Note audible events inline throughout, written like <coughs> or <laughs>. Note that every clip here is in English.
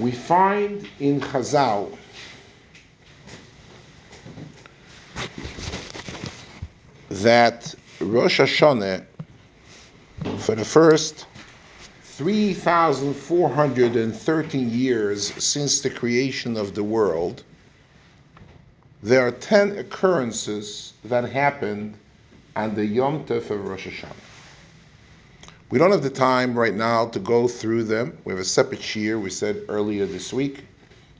We find in Chazal that Rosh Hashanah, for the first 3,413 years since the creation of the world, there are 10 occurrences that happened on the Yom Tov of Rosh Hashanah. We don't have the time right now to go through them. We have a separate shear, we said earlier this week,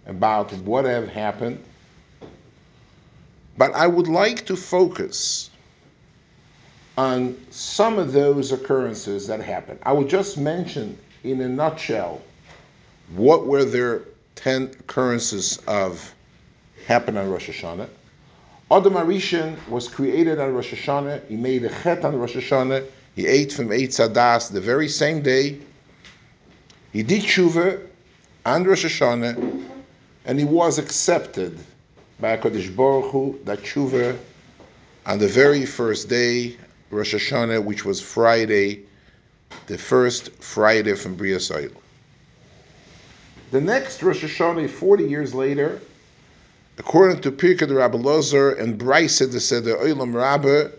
about what have happened. But I would like to focus on some of those occurrences that happened. I will just mention in a nutshell what were their 10 occurrences of happened on Rosh Hashanah. Adam Arishan was created on Rosh Hashanah. He made a chet on Rosh Hashanah. He ate from Eitz Adas the very same day. He did tshuva on Rosh Hashanah, and he was accepted by HaKadosh Baruch Hu, that tshuva, on the very first day, Rosh Hashanah, which was Friday, the first Friday from Bria Soil. The next Rosh Hashanah, 40 years later, according to Pirkei Rabbi Lozer and Bryce the Seder Olam Rabbah,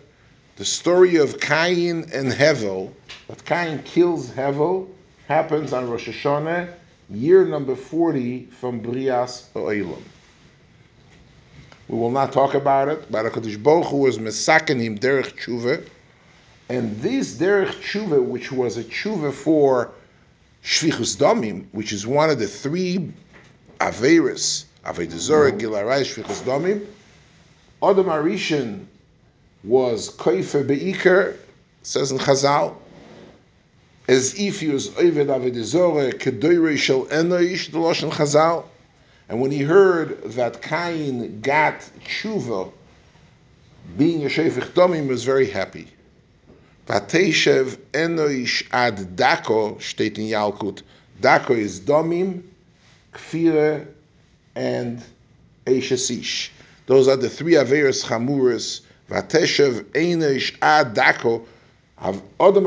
the story of Cain and Hevel, that Cain kills Hevel, happens on Rosh Hashanah, year number 40 from Brias Olam. We will not talk about it, but HaKadosh Baruch Hu was Mesakenim Derech Tshuva, and this Derech Tshuva, which was a Tshuva for Shvichus Damim, which is one of the three Averis, Avodah Zorah, Gilarai, Shvichus Damim, Adam Arishan was Koifer Be'ikar, says in Chazal, as if he was Ovid Avodah Zorah, Kedoyrei Shel Enoish, the Lashon Chazal, and when he heard that Cain got tshuva, being a shefich domim, was very happy. Vateshev enoish ad dako, steht in Yalkut. Dako is domim, kfire, and eishesish. Those are the three averes chamuras. Vateshev enoish ad dako. Of Adam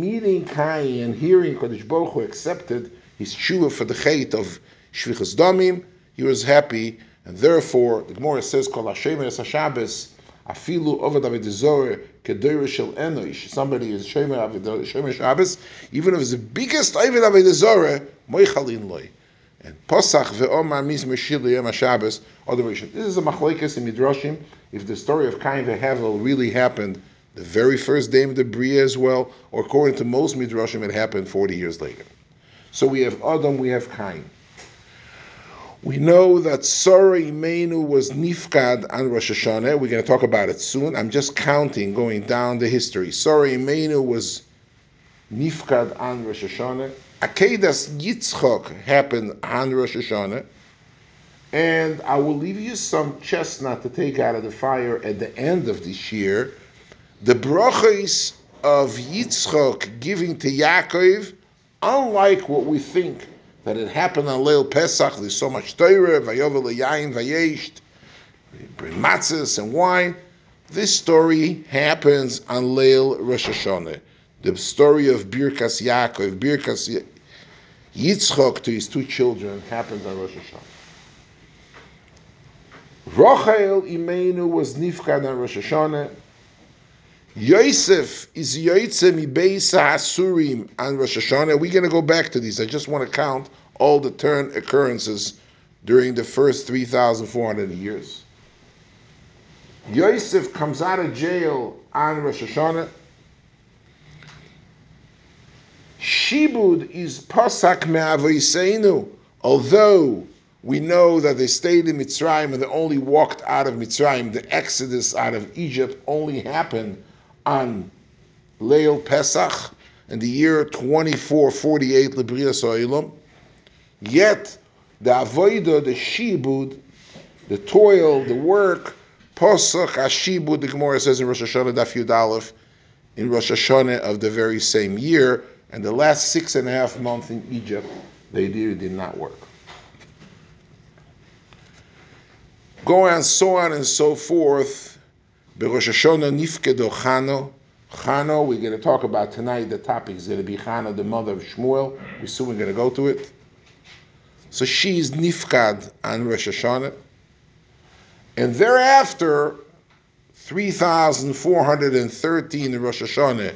meeting Kai and hearing Kodesh Baruch Hu accepted his tshuva for the chait of Shvichas Damim, he was happy, and therefore the Gemara says, "Kol Hashem es Hashabbos, afilu ovad avedizor kedoyer shel enoish." Somebody is Shemer Shemer Shabbos, even if it's the biggest ovad avedizor, moichalin loy. And ve'omar mis meshil yom Shabbos. This is a machlekes in midrashim. If the story of Cain ve'Havel really happened the very first day of the Bria as well, or according to most midrashim, it happened 40 years later. So we have Adam, we have Cain. We know that Sarah Imenu was Nifkad on Rosh Hashanah. We're going to talk about it soon. I'm just counting, going down the history. Sarah Imenu was Nifkad on Rosh Hashanah. Akedas Yitzchok happened on Rosh Hashanah. And I will leave you some chestnut to take out of the fire at the end of this year. The brachos of Yitzchok giving to Yaakov, unlike what we think that it happened on Leil Pesach. There's so much Torah, Vayovel Yain Vayesht, bring matzahs and wine. This story happens on Leil Rosh Hashanah. The story of Birkas Yaakov, Birkas Yitzchok to his two children happens on Rosh Hashanah. Rochel Imenu was Nifkad on Rosh Hashanah. Yosef is Yoitze Mibeisa Asurim on Rosh Hashanah. We're going to go back to these. I just want to count all the turn occurrences during the first 3,400 years. Yosef comes out of jail on Rosh Hashanah. Shibud is Pasak Me'avoiseinu. Although we know that they stayed in Mitzrayim and they only walked out of Mitzrayim, the exodus out of Egypt only happened on Leil Pesach in the year 2448 Libriya So'ilam. Yet the avoida, the shibud, the toil, the work, posach ashibud, the Gemara says in Rosh Hashanah Daf Yud Aleph, in Rosh Hashanah of the very same year, and the last six and a half months in Egypt, they did, did not work. Go on, so on and so forth. Chano. We're going to talk about tonight. The topic is going to be Chano, the mother of Shmuel. We soon we're going to go to it. So she's nifkad on Rosh Hashanah. And thereafter, 3,413 Rosh Hashanah,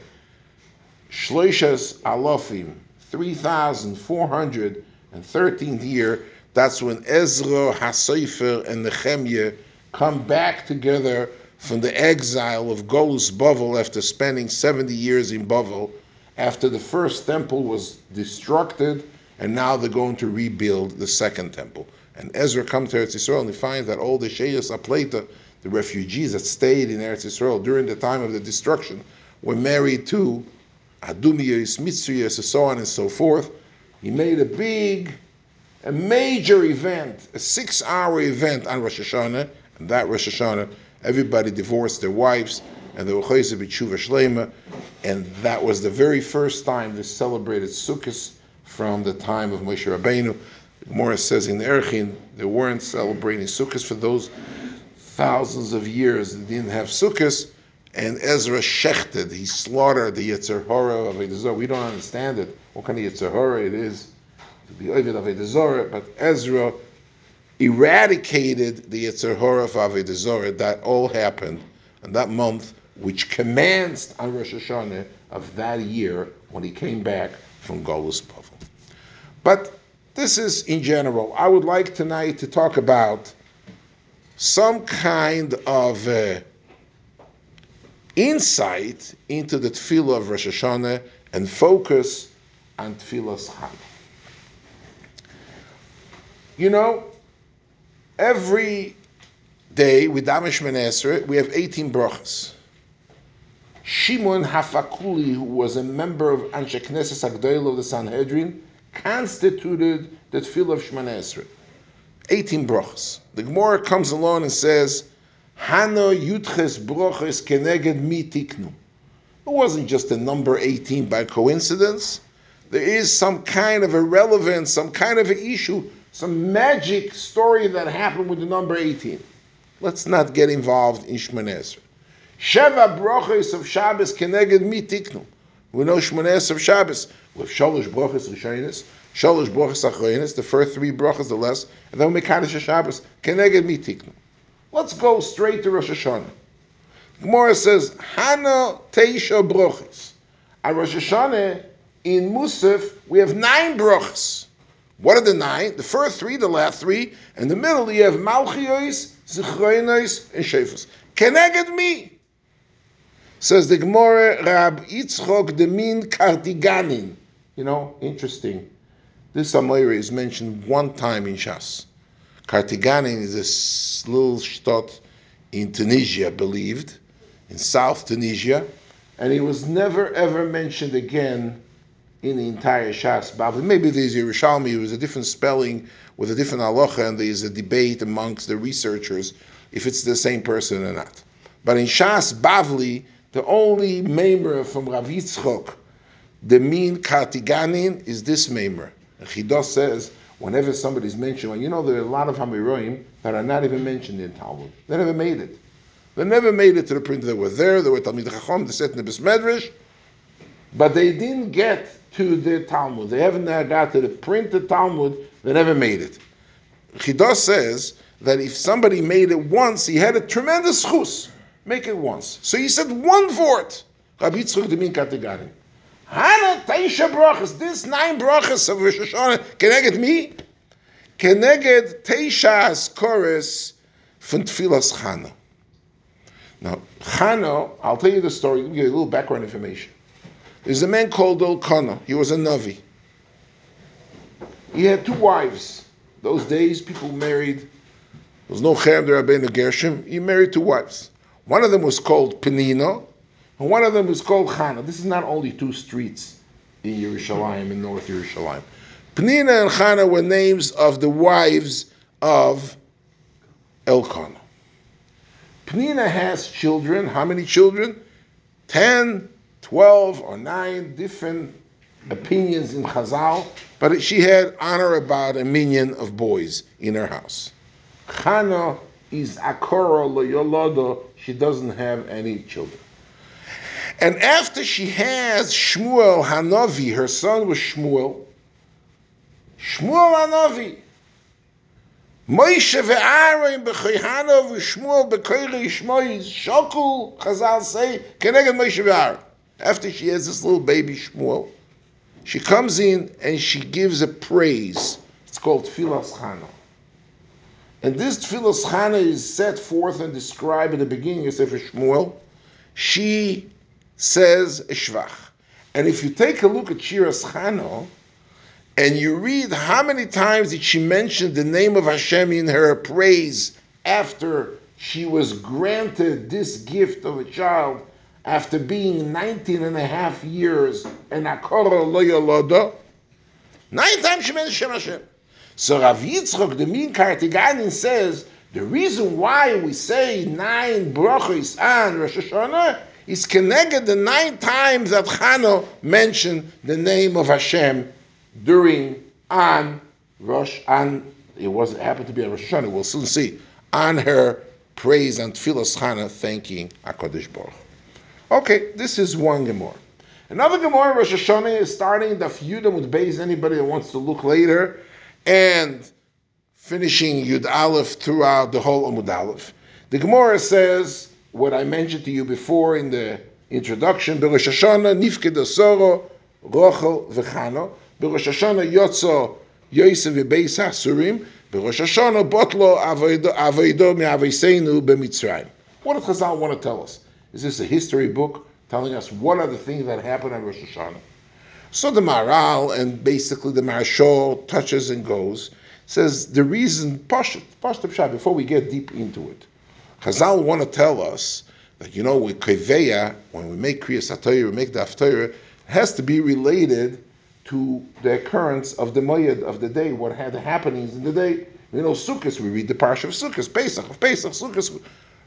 Shloishes Alofim, 3,413th year, that's when Ezra, Hasofer, and Nehemiah come back together from the exile of Golus Bavel after spending 70 years in Bavel, after the first temple was destructed, and now they're going to rebuild the second temple. And Ezra comes to Eretz Yisrael and he finds that all the Sheyas Apleta, the refugees that stayed in Eretz Yisrael during the time of the destruction, were married to Adumiyas, Mitzuyas, so on and so forth. He made a big, a major event, a six-hour event on Rosh Hashanah, and that Rosh Hashanah, everybody divorced their wives, and they were chayze b'tshuva shlema, and that was the very first time they celebrated Sukkot from the time of Moshe Rabbeinu. Morris says in the Erchin, they weren't celebrating Sukkot for those thousands of years. They didn't have Sukkot, and Ezra shechted, he slaughtered the Yetzer Hora of Avodah We don't understand it, what kind of Yetzer Hora it is to be Ovid of Avodah but Ezra eradicated the Yetzer Hora of Avodah That all happened in that month, which commenced on Rosh Hashanah of that year when he came back from Golus Bavel. But this is in general. I would like tonight to talk about some kind of uh, insight into the tefillah of Rosh Hashanah and focus on tefillah's Chag. You know, every day with Damish Menesra, we have 18 brachas. Shimon HaPakuli, who was a member of Anshe Knesset Agdoil of the Sanhedrin, constituted the tefillah of Shemana Esrei. 18 brachas. The Gemara comes along and says, Hano yutches brachas keneged mi tiknu. It wasn't just a number 18 by coincidence. There is some kind of a relevance, some kind of an issue, some magic story that happened with the number 18. Let's not get involved in Shemana Esrei. Sheva brachas of Shabbos keneged mi tiknu. We know Shmones of Shabbos with Shalosh Brachas Rishonis, Shalosh Brachas Achronis, the first three brachas, the less, and then we Mekadosh Shabbos, Keneged Mitiknu. Let's go straight to Rosh Hashanah. Gemara says, Hana Teisha Brachas. At Rosh Hashanah, in Musaf, we have nine brachas. What are the nine? The first three, the last three, and the middle you have Malchiyos, Zichroinos, and Shefos. Keneged me. Says the Gemara, Rab Yitzchok Demin Kartiganin. You know, interesting. This Amoira is mentioned one time in Shas. Kartiganin is a little stot in Tunisia, believed, in South Tunisia, and he was never ever mentioned again in the entire Shas Babel. Maybe there's Yerushalmi, it was a different spelling with a different halacha, and there's a debate amongst the researchers if it's the same person or not. But in Shas Bavli, the only Maimer from Rav Yitzchok, the mean Kartiganin, is this Maimer. Chidos says, whenever somebody's mentioned, well, you know, there are a lot of Hamiroim that are not even mentioned in Talmud. They never made it. They never made it to the print. They were there, they were Talmud Chacham, they said in the Medrash, but they didn't get to the Talmud. They haven't got to the printed Talmud, they never made it. Chidos says that if somebody made it once, he had a tremendous chus. Make it once. So he said one vort. Rabbi Yitzchak Demin Kategarin. Hana Taisha brachas. This nine brachas of Rosh Hashanah. Keneged me? Keneged Taisha chorus from Tfilas Chana. Now, Chana, I'll tell you the story, give you a little background information. There's a man called Elkanah. He was a Navi. He had two wives. Those days, people married. There was no Cherem Rabbeinu Gershom. He married two wives. One of them was called Penina, and one of them is called Chana. This is not only two streets in Yerushalayim, in North Yerushalayim. Penina and Chana were names of the wives of Elkanah. Penina has children. How many children? Ten, twelve, or nine different opinions in Chazal, but she had honor about a million of boys in her house. Chana is akora yolodo. She doesn't have any children. And after she has Shmuel Hanavi, her son was Shmuel. Shmuel Hanavi, Moshe ve'Aaron b'choyhano v'shmuel b'koyre yishmoy shokul, Chazal say, keneged Moshe ve'Aaron. After she has this little baby Shmuel, she comes in and she gives a praise. It's called Tfilas Chana. And this Tfilas Chana is set forth and described at the beginning of Sefer Shmuel. She says shvach. And if you take a look at Shiras Chana, and you read how many times did she mention the name of Hashem in her praise after she was granted this gift of a child after being 19 and a half years and Akora lo yoloda? Nine times she mentioned Shem Hashem. So Rav Yitzchok, the mean Kartiganin, says the reason why we say nine brachos on Rosh Hashanah is connected the nine times that Chano mentioned the name of Hashem during on Rosh on it was it happened to be a Rosh Hashanah. We'll soon see on her praise and tefillas Chana thanking Hakadosh Baruch. Okay, this is one Gemara. Another Gemara Rosh Hashanah is starting the Yudam with Beis. Anybody that wants to look later, and finishing Yud Aleph throughout the whole Amud Aleph. The Gemara says what I mentioned to you before in the introduction, BeRosh Hashanah Nifke asoro Rochel v'chano, BeRosh Hashanah yotzo Yosef v'beis ha'surim, BeRosh Hashanah botlo avaydo me'avayseinu b'mitzrayim. What does Chazal want to tell us? Is this a history book telling us what are the things that happened on Rosh Hashanah? So the Maral and basically the Marashol touches and goes, says the reason, Pashat, Pashat before we get deep into it, Chazal want to tell us that, you know, with Keveya, when we make Kriyas HaTorah, we make the Haftarah, has to be related to the occurrence of the Moyed of the day, what had the happenings in the day. You know, Sukkot, we read the Parsha of Sukkot, Pesach, of Pesach, Sukkot.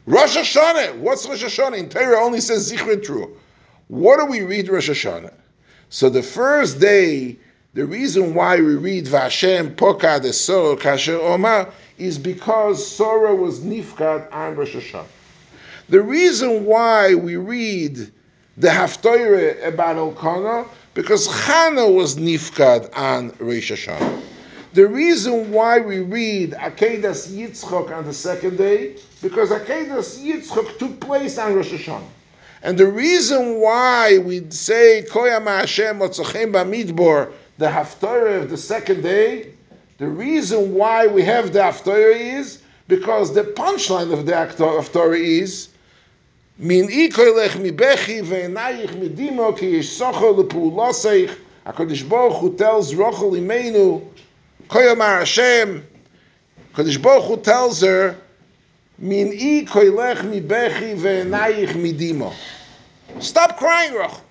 Rosh Hashanah, what's Rosh Hashanah? In Torah only says Zichron True. What do we read Rosh Hashanah? So the first day, the reason why we read Vashem Poka de Soro Kasher Omar is because Sora was Nifkat on Rosh Hashanah. The reason why we read the Haftorah about Elkanah because Chana was nifkad on Rosh Hashanah. The reason why we read Akedas Yitzchok on the second day, because Akedas Yitzchok took place on Rosh Hashanah. And the reason why we say Koyam Hashem Motzochem Bamidbor, the Haftarah of the second day, the reason why we have the Haftarah is because the punchline of the Haftarah is min ikoylech mi bechi ve'enayich mi dimo ki yish socho lepuloseich HaKadosh Baruch Hu tells Rochel Imenu Koyamar Hashem. HaKadosh Baruch Hu tells her min ikoylech mi bechi ve'enayich mi dimo. Stop crying, Rochel.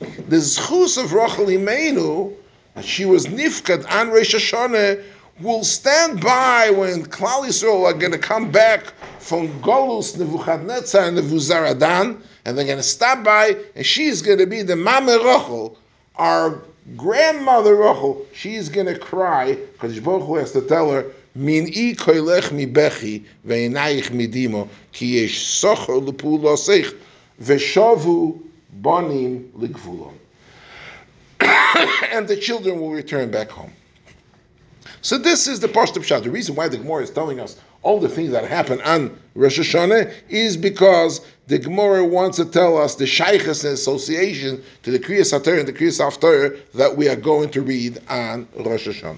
The zchus of Rochel Imenu that she was nifkat on Rosh Hashanah will stand by when Klal Yisrael are going to come back from Golus Nebuchadnezzar and Nebuzaradan, and they're going to stop by, and she's going to be the Mame Rochel, our grandmother Rochel. She's going to cry because Baruch has to tell her, Min i koilech mi bechi ve'inayich mi dimo ki yesh socho lepuloseich ve'shavu bonim ligvulon. <coughs> and the children will return back home. So this is the Pashtab Shah. The reason why the Gemara is telling us all the things that happen on Rosh Hashanah is because the Gemara wants to tell us the shaykhs and association to the Kriyas Hatar and the Kriyas Haftar that we are going to read on Rosh Hashanah.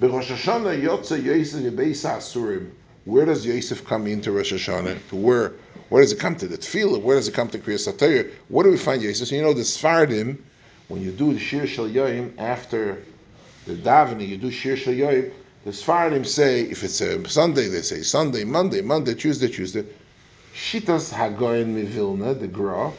Rosh Hashanah Yotze Yosef Yebeisa Asurim. Where does Yosef come into Rosh Hashanah? To where? Where does it come to the Tefillah? Where does it come to Kriyas Hatar? What do we find Yosef? So you know the Sfardim, when you do the Shir Shal Yoim after the davening, you do Shir Shal Yoim, the Sfaradim say, if it's a Sunday, they say Sunday, Monday, Monday, Tuesday, Tuesday. Shitas Hagoyin Mivilna, the Gra,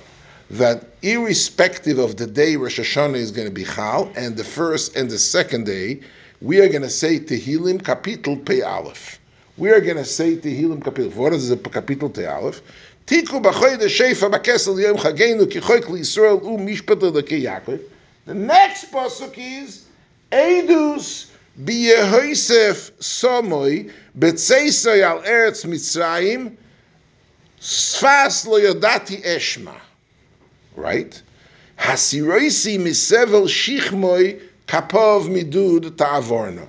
that irrespective of the day Rosh Hashanah is going to be Chal, and the first and the second day, we are going to say Tehillim Kapitel Pei Aleph. We are going to say Tehillim Kapitel. What is the Kapitel Pei Aleph? Tiku b'choy de shefa b'kesel yom chagenu ki choy kli Yisrael u Yaakov. The next pasuk is Eidus B'Yehosef Somoy B'Tzeisay al Eretz Mitzrayim Sfas lo yodati eshma. Right? Hasiroisi misevel shichmoy kapov midud ta'avorno.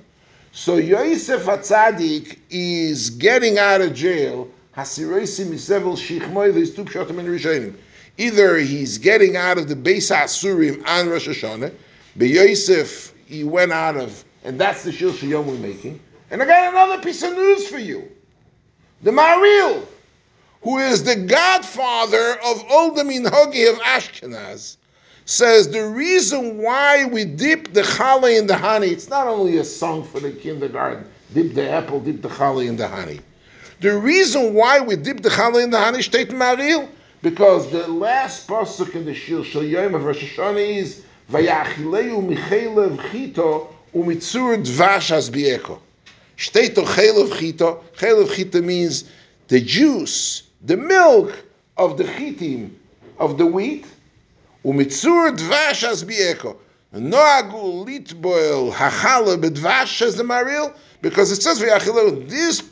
So Yosef Atzadik is getting out of jail. Either he's getting out of the Beis Asurim on Rosh Hashanah, but Yosef, he went out of, and that's the Shil Shayom we're making. And I got another piece of news for you. The Maril, who is the godfather of all the Hogi of Ashkenaz, says the reason why we dip the challah in the honey, it's not only a song for the kindergarten, dip the apple, dip the challah in the honey. The reason why we dip the challah in the honey, state Maril, because the last pasuk in the Shil Shal Yom of Rosh Hashanah is Vayachileu michelev chito umitzur dvash as bieko. Shteto chelev chito. Chelev chito means the juice, the milk of the chitim, of the wheat, Umitzur dvash as bieko. Noagu litboil hachala bedvash as the maril, because it says v'yachilu, this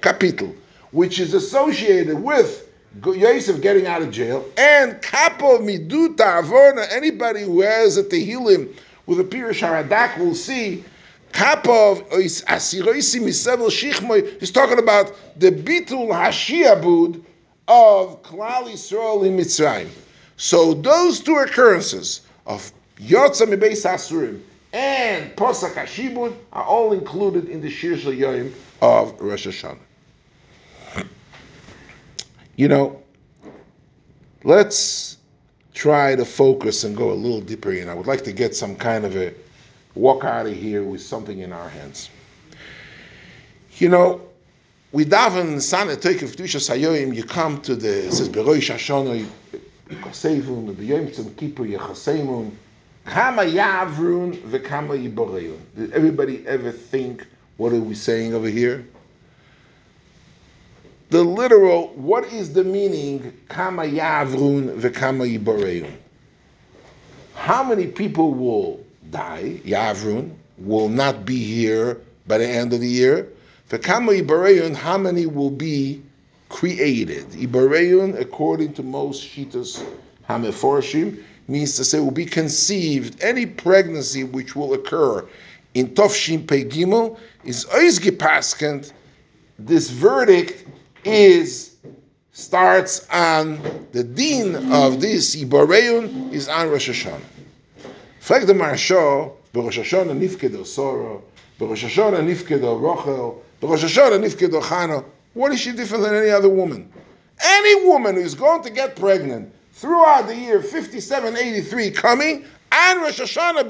capital, which is associated with Yosef getting out of jail, and kapo miduta avorna, anybody who has a tehillim with a Pirush Haradak will see Kapov asiroisi misevel shichmoy. He's talking about the bitul hashiabud of Klal Yisrael in Mitzrayim. So those two occurrences of Yotza Mibeis Asurim and Posach Hashibud are all included in the Shir Yoim of Rosh Hashanah. You know, let's try to focus and go a little deeper in. I would like to get some kind of a walk out of here with something in our hands. You know, we daven Sana Toikev Kedusha Sayoim, you come to the, it says, Beroish Hashanah, יכסייבון, וביום צום כיפור יחסיימון, כמה יעברון וכמה yiboreun. Did everybody ever think, what are we saying over here? The literal, what is the meaning, kama yavrun v'kama yiboreun? How many people will die, yavrun, will not be here by the end of the year? V'kama yiboreun, how many will be created. Ibareyun, according to most Shitas Hameforshim, means to say will be conceived. Any pregnancy which will occur in Tovshin Pei Gimel is Oizgipaskant. This verdict is starts on the dean of this Ibareyun is on Rosh Hashanah. Flag the Marsho, Rosh Hashanah nifkedo Soro, Rosh Hashanah nifkedo Rochel, Rosh Hashanah nifkedo Chana. What is she different than any other woman? Any woman who's going to get pregnant throughout the year 5783 coming, and Rosh Hashanah.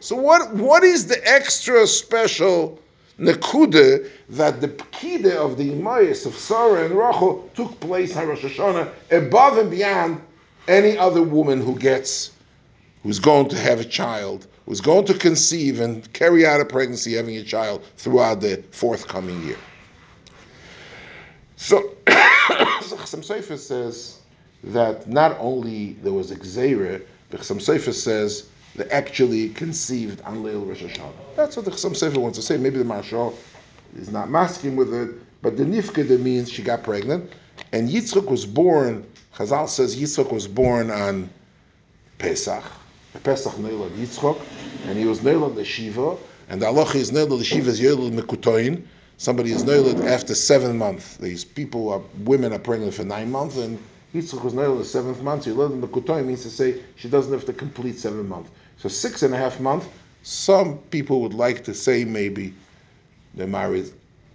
So what, what is the extra special nekuda that the pkide of the Imayas of Sarah and Rachel took place on Rosh Hashanah above and beyond any other woman who gets, who's going to have a child was going to conceive and carry out a pregnancy, having a child throughout the forthcoming year. <coughs> So, Chassam Sofer says that not only there was a Gzeira, but Chassam Sofer says they actually conceived on Leil Rosh Hashanah. That's what the Chassam Sofer wants to say. Maybe the Marshal is not masking with it, but the Nifkeda means she got pregnant. And Yitzchak was born, Chazal says Yitzchak was born on Pesach. Pesach Neilad Yitzchok, and he was Neilad the Shiva, and the Allah is Neilad the Shiva is Yoelad Mekutoin. Somebody is Neilad after seven months. These people, are, women are pregnant for nine months, and Yitzchok was Neilad the seventh month. So Yoelad Mekutoin means to say she doesn't have to complete seven months. So six and a half months. Some people would like to say maybe the married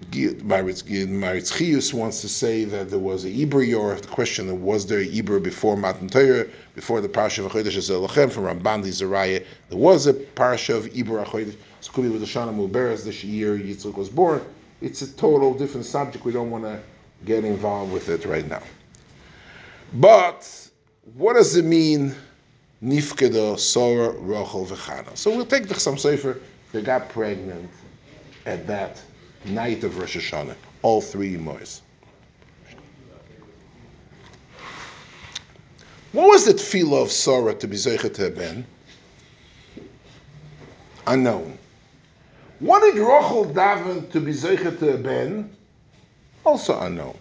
Maritz wants to say that there was a Ibra Yor. The question was there Ibra before Matan Torah, before the Parsha of Chodesh Zelachem from Ramban Zariah? There was a Parsha of Ibra Chodesh. It could be with the Shana Muberes this year Yitzchak was born. It's a total different subject. We don't want to get involved with it right now. But what does it mean? Nifkeda, Sora, Rochel, Vechana. So we'll take the Chassam Sofer. They got pregnant at that night of Rosh Hashanah, all three Mois. What was the tefillah of Sarah to be zeichet ben? Unknown. What did Rachel daven to be zeichet ben? Also unknown.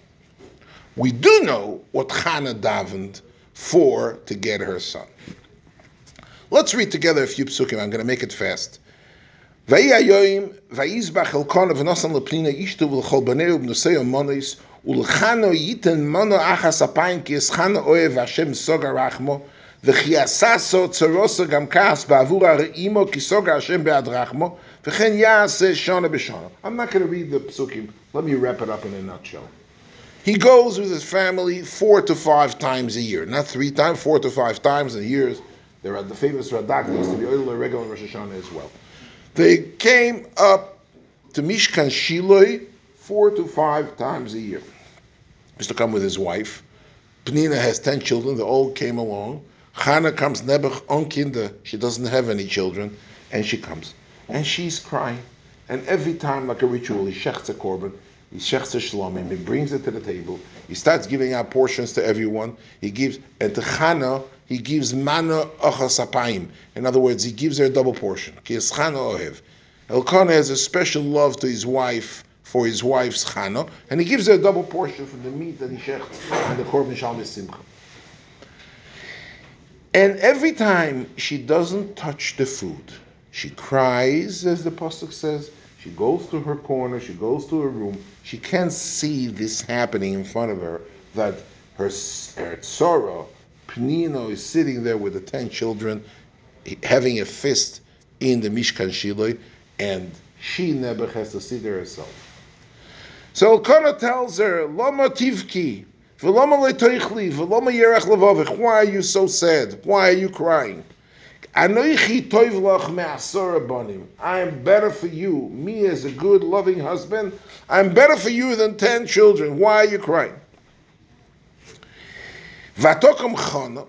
We do know what Chana davened for to get her son. Let's read together a few psukim. I'm going to make it fast. ויהי היום, ויזבח אלקונה ונוסן לפנינה אישתו ולכל בנהו ובנושאי המונוס, ולחנו ייתן מונו אחס אפיים כי יסחנו אוהב והשם סוגה רחמו, וכי עשסו צרוסו גם כעס בעבור הרעימו כי סוגה השם בעד רחמו, וכן יעשה שונה בשונה. I'm not going to read the psukim. Let me wrap it up in a nutshell. He goes with his family four to five times a year. Not three times, four to five times in years. There are the famous Radak, there used to be Oil regular Rosh Hashanah as well. They came up to Mishkan Shiloi four to five times a year. He used to come with his wife. Penina has ten children, they all came along. Chana comes Nebuch on kinder, she doesn't have any children, and she comes. And she's crying. And every time, like a ritual, he shechts a korban, he shechts a shlomim, he brings it to the table, he starts giving out portions to everyone, he gives, and to Chana, he gives mana achasapayim. In other words, he gives her a double portion. Elkanah has a special love to his wife for his wife's chana, and he gives her a double portion from the meat that he shechts and the korban shalom simcha. And every time she doesn't touch the food, she cries, as the pasuk says. She goes to her corner. She goes to her room. She can't see this happening in front of her. That her her sorrow Pnino is sitting there with the ten children, having a fist in the Mishkan Shiloi, and she, never has to sit there herself. So Elkanah tells her, Lama tivki, v'lama letoichli, v'lama yerach levavich, why are you so sad? Why are you crying? Anoichi me'asor. I am better for you, me as a good, loving husband. I'm better for you than ten children. Why are you crying? Vatokam Chana,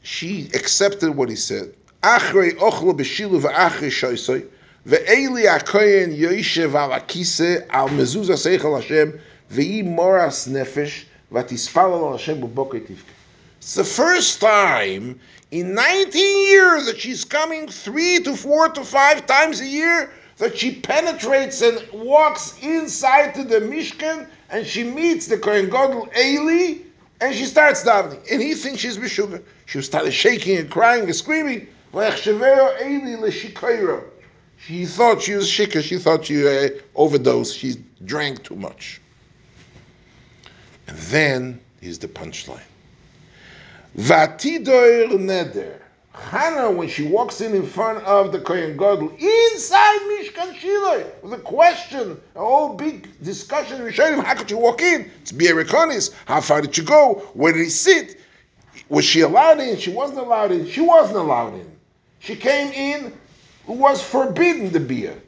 she accepted what he said. Achrei ochlo b'shilu v'achrei shoysoi, ve'eli akoyen yoishev al akise al mezuzah seichel Hashem, ve'i moras nefesh, v'tispal al Hashem b'bokei tivke. It's the first time in 19 years that she's coming three to four to five times a year that she penetrates and walks inside to the Mishkan and she meets the Kohen Gadol Eli and she starts davening, and he thinks she's Meshuga. She started shaking and crying and screaming. She thought she was shika. She thought she uh, overdosed. She drank too much. And then is the punchline. Vatidoir neder. Hannah, when she walks in in front of the Kohen Gadol, inside Mishkan Shiloh, with a question, a whole big discussion, we showed him, how could you walk in? It's Bierikonis. How far did you go? Where did he sit? Was she allowed in? She wasn't allowed in. She wasn't allowed in. She came in, was forbidden the beer.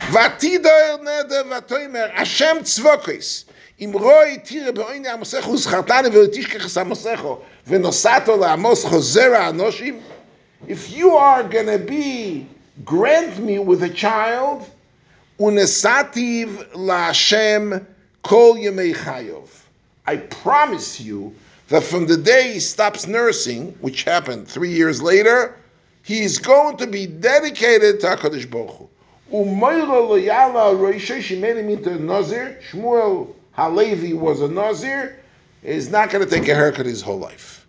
Neder vatoimer, Hashem tzvokis. אם רואי תירא בעיני המסכו וזכרתני ותשכח המסכו ונוסעתו לעמוס חוזר האנושים if you are gonna be grant me with a child ונסעתיו להשם כל ימי חיוב I promise you that from the day he stops nursing, which happened three years later, he is going to be dedicated to HaKadosh Baruch Hu. Umayra lo yala roishe, she made him into a Nazir. Shmuel Halevi was a Nazir, is not going to take a haircut his whole life.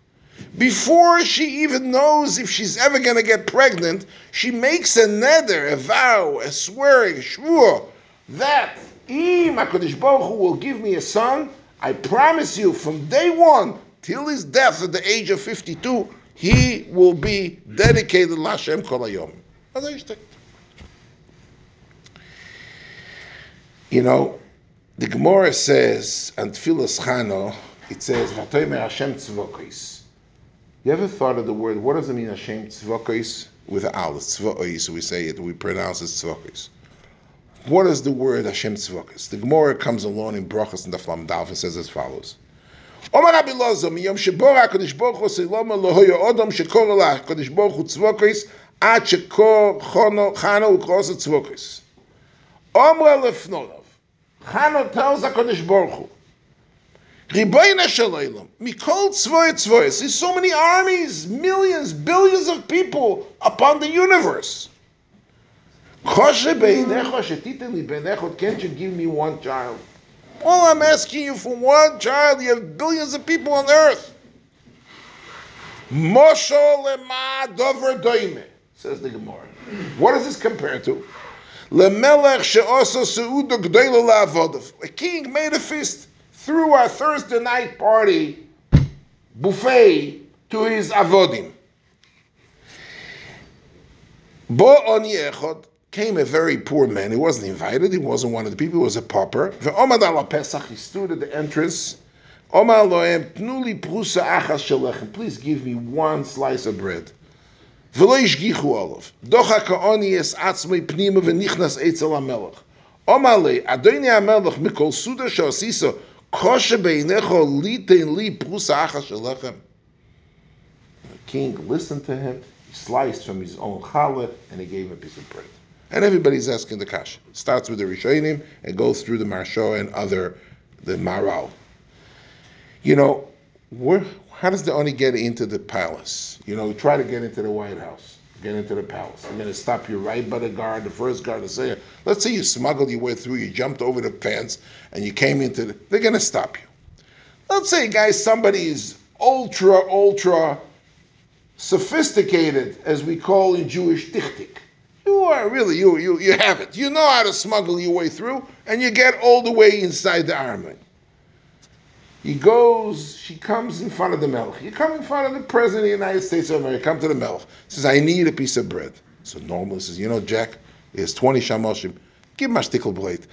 Before she even knows if she's ever going to get pregnant, she makes a neder, a vow, a swearing, a that HaKadosh Baruch Hu will give me a son, I promise you from day one till his death at the age of 52, he will be dedicated Lashem Kol Hayom. You know, the Gemara says, and Tfilas Chano, it says, Vatoimer Hashem Tzvokis. You ever thought of the word, what does it mean Hashem Tzvokis? With Al, Tzvokis, we say it, we pronounce it Tzvokis. What is the word Hashem Tzvokis? The Gemara comes along in Brachas and the Flam Dalf and says as follows. Omar Rabbi Lozo, miyom shebora HaKadosh Baruch Hu siloma lohoyo odom shekor la HaKadosh Baruch Hu tzvokis ad shekor chano ukrosa tzvokis. Omra lefnona, Chano tells HaKadosh Baruch Hu, Riboyna Shalaylam, Mikol Tzvoy Tzvoyes, there's so many armies, millions, billions of people upon the universe. Choshe Beinecho Shetiteli Beinecho, can't you give me one child? All I'm asking you for one child, you have billions of people on earth. Moshe lema dover doime, says the Gemara. What is this compared to? Lemelech she'oso seuda g'dayla la'avodav. A king made a feast through our Thursday night party buffet to his avodim. Bo oni echad came a very poor man. He wasn't invited. He wasn't one of the people. He was a pauper. Ve'omad ala Pesach. He stood at the entrance. Omar loem tnuli prusa achas shelechem. Please give me one slice of bread. ולא השגיחו עליו. דוח הכעוני יש עצמי פנימה ונכנס אצל המלך. אומר לי, אדוני המלך, מכל סודה שעשיסו, kosher beinecho litin li prusa acha shelechem. The king listened to him, he sliced from his own challah, and he gave him a piece of bread. And everybody's asking the kash. Starts with the Rishonim and goes through the Marsho and other, the Maral. You know, where, how does the Oni get into the palace? You know, try to get into the White House, get into the palace. I'm going to stop you right by the guard, the first guard to say, let's say you smuggled your way through, you jumped over the fence, and you came into the, they're going to stop you. Let's say, guys, somebody is ultra, ultra sophisticated, as we call in Jewish dichtik. You are really, you, you, you have it. You know how to smuggle your way through, and you get all the way inside the army. He goes, she comes in front of the Melech. You come in front of the President of the United States of America, come to the Melech. Says, I need a piece of bread. So normally says, you know, Jack, there's 20 shamoshim. Give him a stickle blade.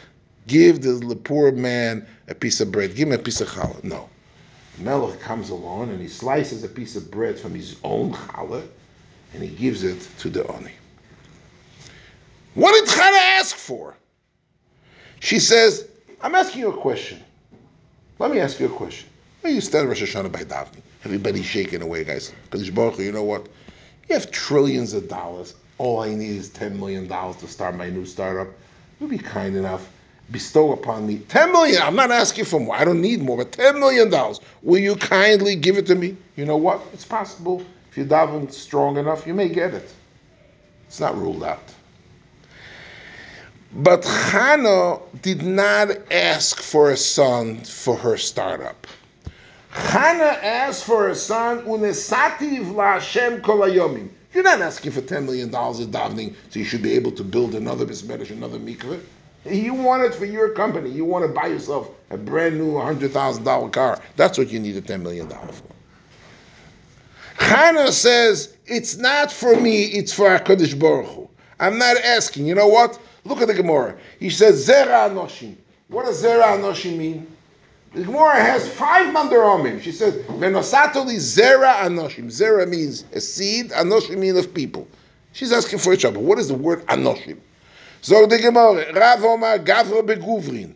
Give the poor man a piece of bread. Give him a piece of challah. No. Melech comes along and he slices a piece of bread from his own challah and he gives it to the Oni. What did Chana ask for? She says, I'm asking you a question. Let me ask you a question. Well, you start Rosh Hashanah by davening. Everybody's shaking away, guys. Because Baruch you know what? You have trillions of dollars. All I need is $10 million to start my new startup. You'll be kind enough. Bestow upon me 10 million. I'm not asking for more. I don't need more, but $10 million. Will you kindly give it to me? You know what? It's possible. If you daven strong enough, you may get it. It's not ruled out. But Hannah did not ask for a son for her startup. Hannah asked for a son, unesativ la'Hashem kol hayomim. You're not asking for $10 million of davening, so you should be able to build another bismedish, another mikveh. You want it for your company. You want to buy yourself a brand new $100,000 car. That's what you need a $10 million for. Hannah says, it's not for me, it's for HaKadosh Baruch Hu. I'm not asking. You know what? Look at the Gemara. He says Zera Anoshim. What does Zera Anoshim mean? The Gemara has five mandaromim. She says Venosatoli Zera Anoshim. Zera means a seed. Anoshim means of people. She's asking for each other. What is the word Anoshim? So the Gemara Rav Omar Gavra Beguvrin.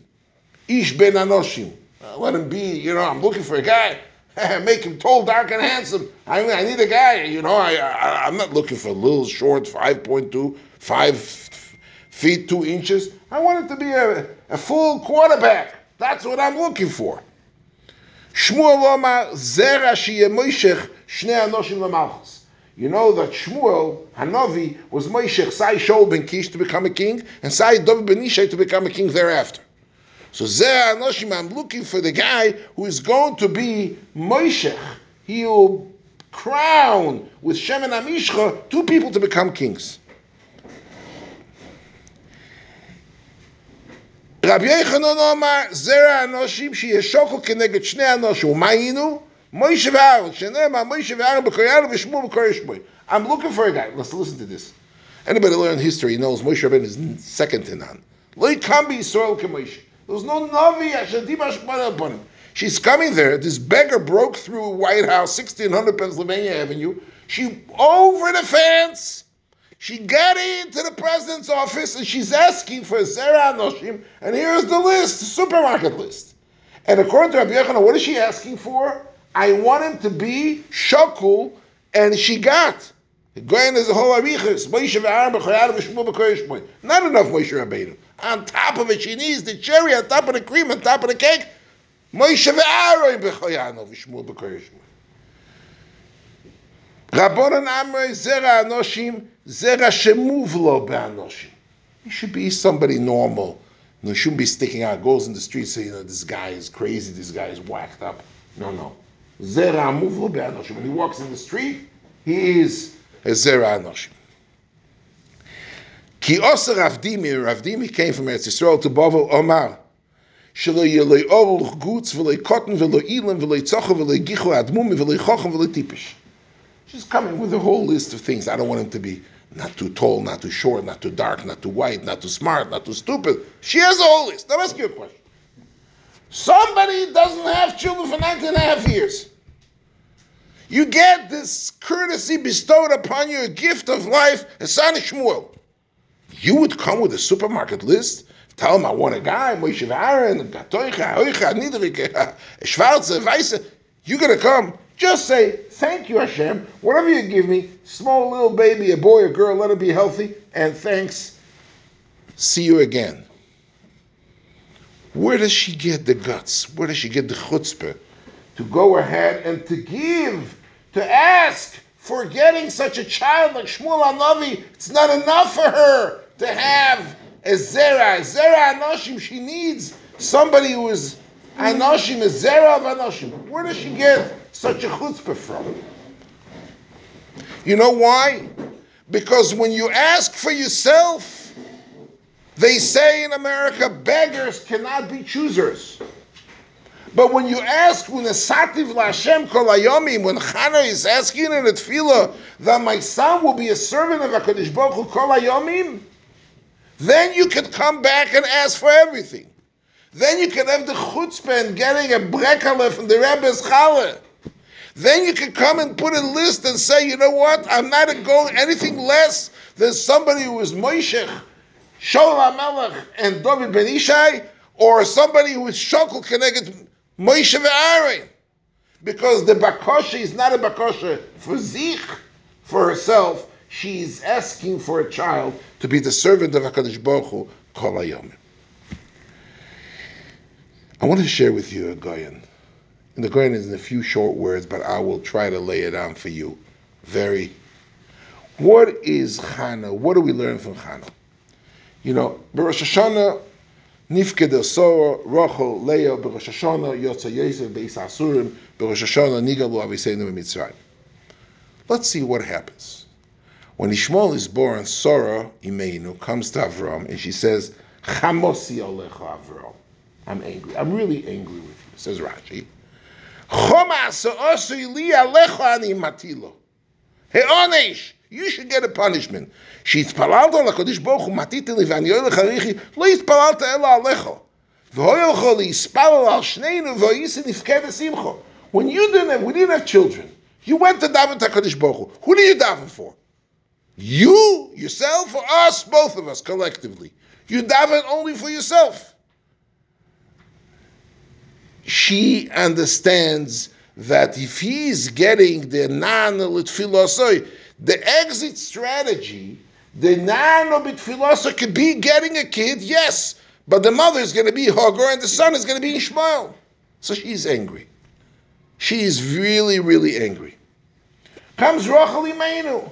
Ish ben Anoshim. Uh, let him be. You know, I'm looking for a guy. <laughs> Make him tall, dark, and handsome. I, mean, I need a guy. You know, I, I, I'm not looking for a little short, 5.2, 5 feet two inches. I want it to be a, a full quarterback. That's what I'm looking for. Shmuel Omar Shnei. You know that Shmuel Hanavi was Moishech Sai Shaul ben Kish to become a king and Sai David ben Ishai to become a king thereafter. So Zera Anoshim, I'm looking for the guy who is going to be Moishech. He will crown with Shem and Amishcha two people to become kings. רבי יחנון אומר, זרע אנושים שישוקו כנגד שני אנושים, ומה היינו? מוישה ואהרון, שנאמר מוישה ואהרון בקוריאנו ושמו בקורי שמוי. I'm looking for a guy. Let's listen to this. Anybody learn history knows Moshe Rabbeinu is second to none. Lo yikam Yisrael k'Moshe. There was no Navi Ashadim Ashbana upon him. She's coming there. This beggar broke through White House, 1600 Pennsylvania Avenue. She over the fence. She got into the president's office and she's asking for Zera Anoshim, and here's the list, the supermarket list. And according to Rabbi Yochanan, what is she asking for? I want him to be shokul, and she got. Going as a whole arichas, Moshe ve'aram. Not enough Moshe Rabbeinu. On top of it, she needs the cherry on top of the cream, on top of the cake. Moshe ve'aram. Rabbonan Amrei Zera Anoshim Zera Shemuvlo Be'anoshim. He should be somebody normal. You shouldn't be sticking out, goes in the street saying, you know, this guy is crazy, this guy is whacked up. No, no. Zera Muvlo Be'anoshim. When he walks in the street, he is a Zera Anoshim. Ki Osa Ravdimi, Ravdimi came from Eretz Yisrael to Bavel Omar. שלא יהיה לו אור גוץ ולא קוטן ולא אילם ולא צוחר ולא גיחו אדמומי ולא חוכם ולא טיפש. She's coming with a whole list of things. I don't want him to be not too tall, not too short, not too dark, not too white, not too smart, not too stupid. She has a whole list. Now ask you a question. Somebody doesn't have children for 19 and a half years. You get this courtesy bestowed upon you, a gift of life, Hassan Shmuel. You would come with a supermarket list, tell him I want a guy, Moshe Aaron, Gatoicha, Hoicha, Niedrige, <laughs> Schwarze, Weiße. You're going to come. Just say, thank you, Hashem. Whatever you give me, small little baby, a boy or girl, let it be healthy, and thanks. See you again. Where does she get the guts? Where does she get the chutzpah to go ahead and to give, to ask for getting such a child like Shmuel Anavi? It's not enough for her to have a zera, a zera anoshim. She needs somebody who is anoshim, a zera of anoshim. Where does she get such a chutzpah from? You know why? Because when you ask for yourself, they say in America, beggars cannot be choosers. But when you ask when Sativ Lashem Kol Hayomim, when Chana is asking in the tefillah that my son will be a servant of Hakadosh Baruch Hu Kol Hayomim, then you can come back and ask for everything. Then you can have the chutzpah and getting a brekale from the Rebbe's challah. Then you can come and put a list and say, you know what? I'm not going anything less than somebody who is Moishech Shaul HaMelech and David Ben Ishai, or somebody who is Shokol connected Moshe Aaron. Because the Bakosha is not a Bakosha for Zich, for herself. She's asking for a child to be the servant of HaKadosh Baruch Hu, Kol HaYom. I want to share with you a Goyen. And the Goyen is in a few short words, but I will try to lay it out for you. Very. What is Chana? What do we learn from Chana? You know, Rosh Hashanah, Nifked Sora, Rachel, Leah, Rosh Hashanah, Yotza Yosef, Beis Asurim, Rosh Hashanah, Nigalu Aviseinu Mitzrayim. Let's see what happens. When Ishmael is born, Sora, Imeinu, comes to Avram, and she says, Chamosi Alecha Avram. I'm angry. I'm really angry with you, says Rashi. Choma Sa'osu Ili Alecha Ani Matilo. He'onesh. You should get a punishment. שהתפללת לקדוש ברוך הוא מתית לי ואני הולך אריכי, לא התפללת אלא עליך. והוא להספלל על שנינו ואיסי נפקד השמחו. When you didn't have, we didn't have children, you went to daven to HaKadosh Baruch Hu. Who do you daven for? You, yourself, or us, both of us, collectively. You daven only for yourself. She understands that if he's getting the nan philosophy, the exit strategy, the nanobit philosopher could be getting a kid, yes, but the mother is going to be Hagar and the son is going to be Ishmael. So she's angry. She is really, really angry. Comes Rachel Imeinu.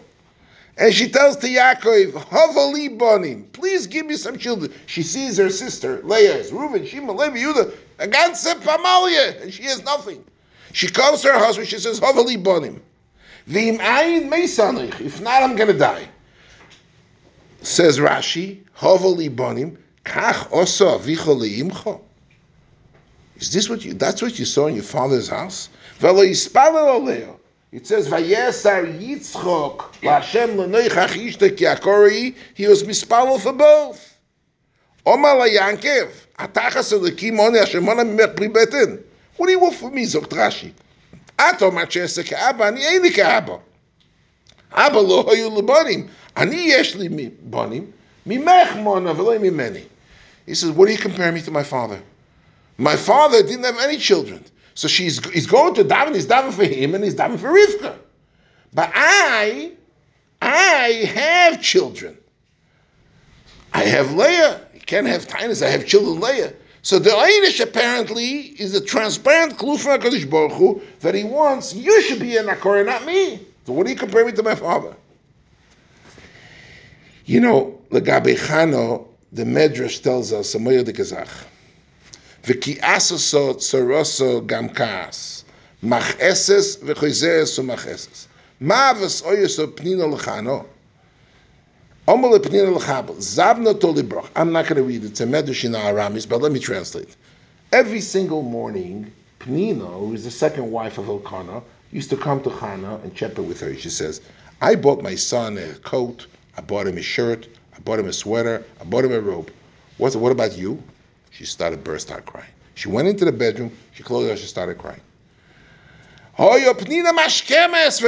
And she tells to Yaakov, Havali Bonim, please give me some children. She sees her sister, Leah, is Reuben, Shimon, Levi, Yehuda, Aganse Pamalia, and she has nothing. She calls her husband, she says, Havali Bonim. V'im ayin meisanich. If not, I'm going to die. Says Rashi, Hovali bonim, kach osa avicha leimcha. Is this what you, that's what you saw in your father's house? Velo yispalel oleo. It says, Vayesar Yitzchok, Lashem l'noich achishta ki akori, he was mispalel for both. Omar la Yankev, atachas elikim oni Hashem ona mimech pli betin. What do you want from me, Zokt Rashi? את אומרת שעשה כאבא, אני אין לי כאבא. אבא לא היו לו בנים. אני יש לי בנים, ממך מונה ולא ממני. He says, what do you compare me to my father? My father didn't have any children. So she's, he's going to daven, he's daven for him, and he's daven for Rivka. But I, I have children. I have Leah. Can't have Tinus, I have children Leah. So the Einish apparently is a transparent clue from HaKadosh Baruch Hu that he wants, you should be a Nakor, not me. So what do you compare me to my father? You know, the Gabi Chano, the Medrash tells us, Samoyer de Kazach, V'ki asaso tsoroso gam kaas, Macheses v'choizeres u'macheses. Ma v'soyes o pnina l'chano. Omer pnina l'chabel. Zavna tolibroch. I'm not going to read it. It's a medrash in Aramis, but let me translate. Every single morning, Pnina, who is the second wife of Elkanah, used to come to Chana and chep it with her. She says, I bought my son a coat, I bought him a shirt, I bought him a sweater, I bought him a robe. What's, what about you? She started burst out crying. She went into the bedroom, she closed her, she started crying. Hoyo pnina mashkemes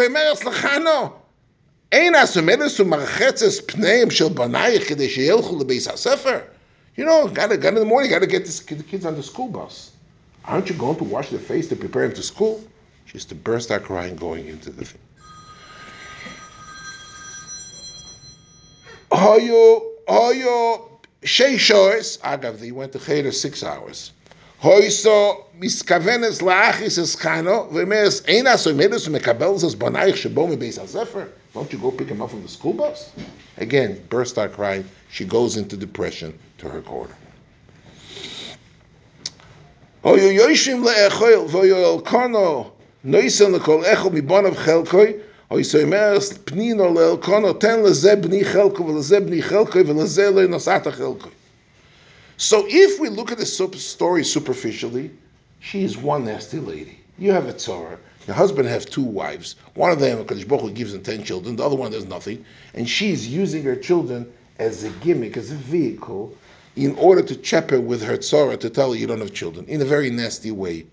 Ein asumedes u'marchetzes pneim shel banayich kedei sheyelchu lebeis hasefer. You know, gotta, gotta in the morning, gotta get this, the kids on the school bus. Aren't you going to wash their face to prepare them to school? She used to burst out crying going into the thing. Hoyo, hoyo, shei shoes, agav, he went to Cheder six hours. Hoiso miskavenes laachis eschano, vemes eina soimedes mekabel zes banayich shebo mebeis hasefer. Don't you go pick him up from the school bus? Again, burst out crying. She goes into depression to her corner. So if we look at the story superficially, she is one nasty lady. You have a Torah. Your husband has two wives. One of them, Kadosh Baruch gives him ten children. The other one, there's nothing. And she's using her children as a gimmick, as a vehicle, in order to chap her with her Torah to tell her you don't have children, in a very nasty way.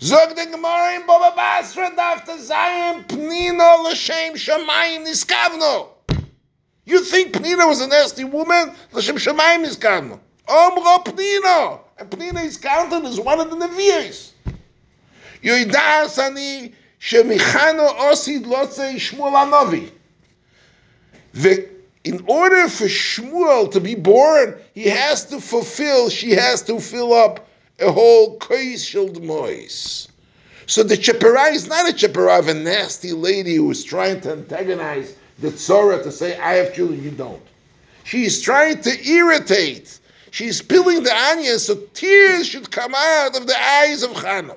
Zog the Gemara in Basra dafta l'shem niskavno. You think Pnina was a nasty woman? L'shem shamayim niskavno. Omro Pnina. And Pnina is counted as one of the Nevi'is. Osid lotze Shmuel Anovi. In order for Shmuel to be born, he has to fulfill, she has to fill up a whole Koishel Mois. So the Chepera is not a Chepera of a nasty lady who is trying to antagonize the Tzora to say, I have children, you don't. She's trying to irritate. She's peeling the onion so tears should come out of the eyes of Chana.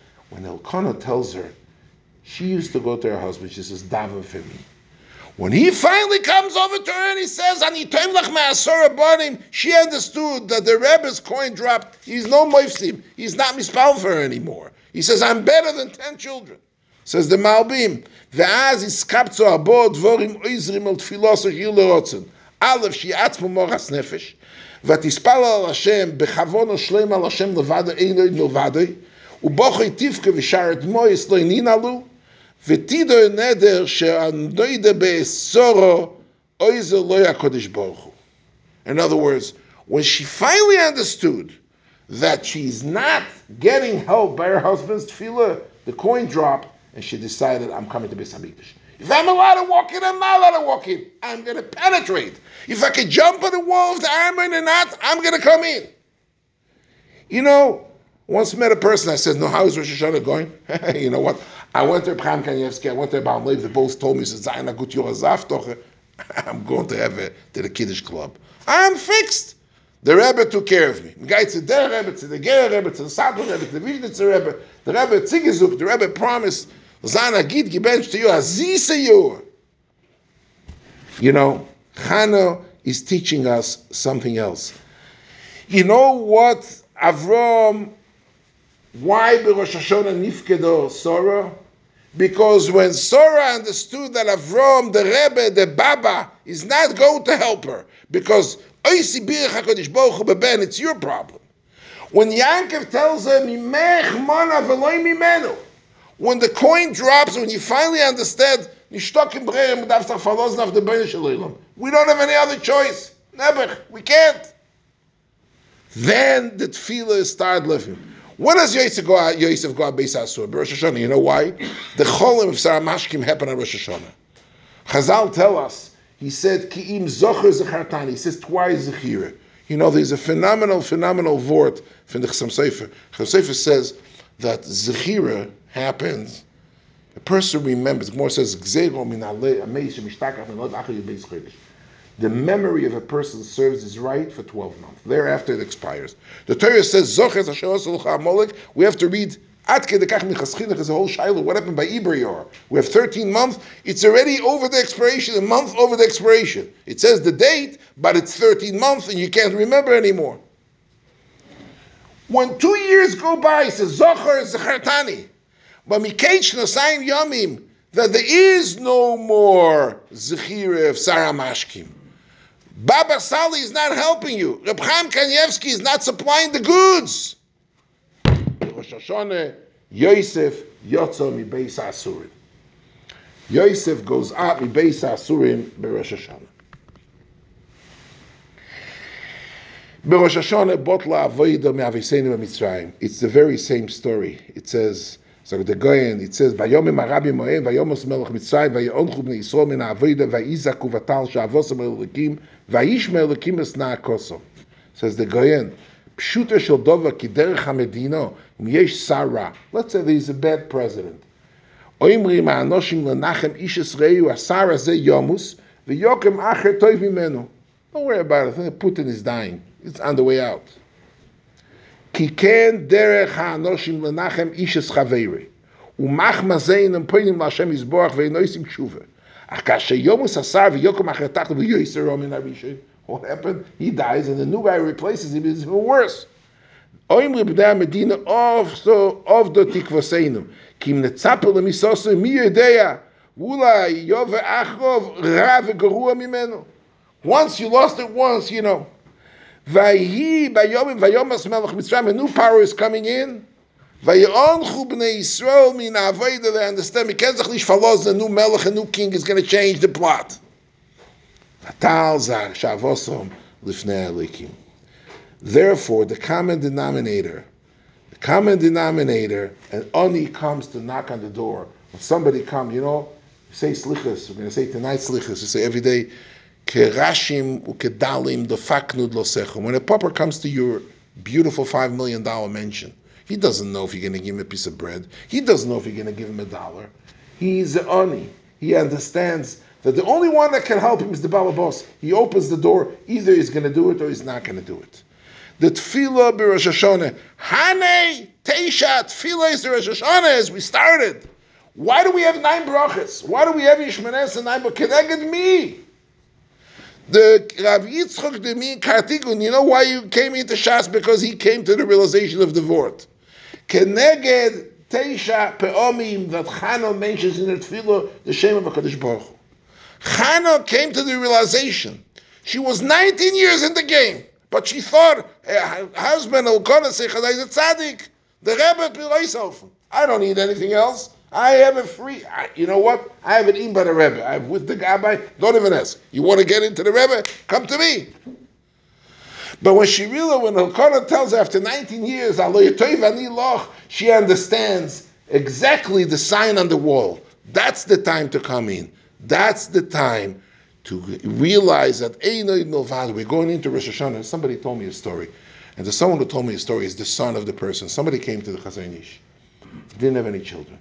when Elkanah tells her, she used to go to her husband, she says, daven for me. When he finally comes over to her and he says, she understood that the Rebbe's coin dropped. He's no moifsim. He's not mispal for her anymore. He says, I'm better than ten children. Says the Malbim, ואז הסקפצו הבו דבורים עזרים על תפילו שגיל לרוצן. א', שיעצמו מורס נפש, ותספל על השם בכבון השלם על השם לבד, אין לו מלבדי, ובוכי תפקה ושרת מויס לא הנין עלו, ותידו נדר שהנוידה באסורו אויזה לא הקודש ברוך הוא. In other words, when she finally understood that she's not getting help by her husband's tefillah, the coin dropped, and she decided, I'm coming to Beis Hamikdash. If I'm allowed to walk in, I'm not allowed to walk in. I'm going to penetrate. If I can jump on the wall of the armor and not, I'm going to come in. You know, once met a person, I said, no, how is Rosh Hashanah going? <laughs> you know what? I went to Chaim Kanievsky, I went to Baal Leib, they both told me, said, <laughs> I'm going to have it to the Kiddush Club. I'm fixed. The Rebbe took care of me. The Guy to the Rebbe, to the Ger Rebbe, to the Sadhu Rebbe, to the Vishnitzer Rebbe, the Rebbe Tzigizuk, the Rebbe promised, Agid Gibench to you, Azisa You know, Chana is teaching us something else. You know what Avram, why Rosh Hashanah nifkedo Sorah? Because when Sora understood that Avram, the Rebbe, the Baba, is not going to help her, because it's your problem. When Yankov tells her, when the coin drops, when you finally understand, we don't have any other choice. Never. We can't. Then the tefillah started living. When does Yosef go out, Yosef go out Beis Asur? Rosh Hashanah. You know why? The Cholim of Sar HaMashkim happened on Rosh Hashanah. Chazal tell us, he said, Ki'im Zocher Zachartani. He says twice Zechira. You know, there's a phenomenal, phenomenal vort from the Chassam Sofer. Chassam says that Zechira happens, a person remembers, more says, the memory of a person serves as right for 12 months. Thereafter it expires. The Torah says, we have to read At kedekach is a whole shiloh. What happened by Ibrior? We have 13 months. It's already over the expiration, a month over the expiration. It says the date, but it's 13 months and you can't remember anymore. When two years go by, it says Zohar Zachartani. But Mikech Nasayim Yamim, that there is no more Zechira of Sar HaMashkim. Baba Sali is not helping you. Reb Chaim Kanievsky is not supplying the goods. Rosh Hashanah, Yosef Yotzo mi Beis Asurim. Yosef goes out mi Beis Asurim beRosh Hashanah. It's the very same story. It says, so the Goyen, it says, Vayomim Arabi Moed, Vayomos Melech Mitzrayim, Vayonchu b'nei Yisrael min ha'avoida, Vayizaku v'tal she'avosim elokim, Vayish me'elokim es na'akosom. Says the Goyen, Pshuta shel dova ki derech hamedino, im yesh sara. Let's say there's a bad president. Oimri ma'anoshim lenachem ish esreyu asara ze yomus, v'yokem acher toiv mimenu. Don't worry about it. Putin is dying. It's on the way out. Ki ken derech ha'anoshim lenachem ish es chaveri. ומח מזיין הם פוינים להשם יזבוח ואינו ישים תשובה. אך כאשר יומוס השר ויוקם אחר תחתו ויועסרו מן הראשון, what happened? He dies, and the new guy replaces him. It's even worse. Oim libnei Medina of so of the tikvaseinu. Kim netzapel lemisosu mi yedea. Ulai yove achov rav gerua mimenu. Once you lost it once, you know. Vayhi bayomim vayomas melech mitzrayim. A new power is coming in. Vayonchu bnei Yisrael min avodah. They understand. Mikenzach lish falos. The new melech, a new king is going to change the plot. Therefore, the common denominator, the common denominator, and Oni comes to knock on the door. When somebody comes, you know, say slichas, we're going to say tonight slichas, we say every day, kerashim ukedalim losechum. When a pauper comes to your beautiful $5 million mansion, he doesn't know if you're going to give him a piece of bread. He doesn't know if you're going to give him a dollar. He's an Oni. He understands that the only one that can help him is the Baba boss. He opens the door, either he's going to do it or he's not going to do it. The Tefillah b'Rosh Hashanah, Hane Teisha Tefillah is the Rosh Hashanah as we started. Why do we have nine brachas? Why do we have Yishmanes and nine? But connected me. The Rav Yitzchok me Kartigun. You know why you came into Shas? Because he came to the realization of the Vort. Keneged Teisha Peomim that Chano mentions in the Tefillah the shame of Hakadosh Baruch Hu. Hannah came to the realization. She was 19 years in the game, but she thought her husband Elkanah "Chazai is a tzaddik." The Rebbe I don't need anything else. I have a free. I, you know what? I have an in by the Rebbe. I have with the Gabbai. Don't even ask. You want to get into the Rebbe? Come to me. But when she realized, when Elkanah tells her after 19 years, she understands exactly the sign on the wall. That's the time to come in. That's the time to realize that we're going into Rosh Hashanah. Somebody told me a story, and the someone who told me a story is the son of the person. Somebody came to the Chazon Ish, didn't have any children.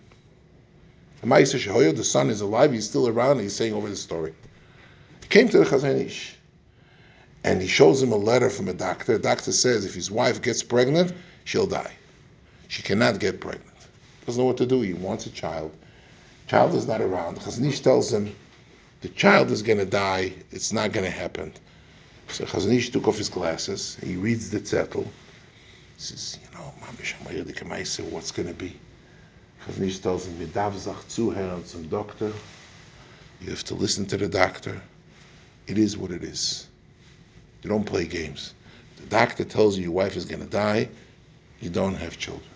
The son is alive, he's still around, and he's saying over the story. He came to the Chazon Ish, and he shows him a letter from a doctor. The doctor says if his wife gets pregnant, she'll die. She cannot get pregnant. Doesn't know what to do. He wants a child. Child is not around. Chazon Ish tells him, the child is going to die. It's not going to happen. So Chazon Ish took off his glasses. He reads the zettel. He says, you know, what's going to be? Chazon Ish tells him, zuhören zum doctor. You have to listen to the doctor. It is what it is. You don't play games. The doctor tells you your wife is going to die. You don't have children.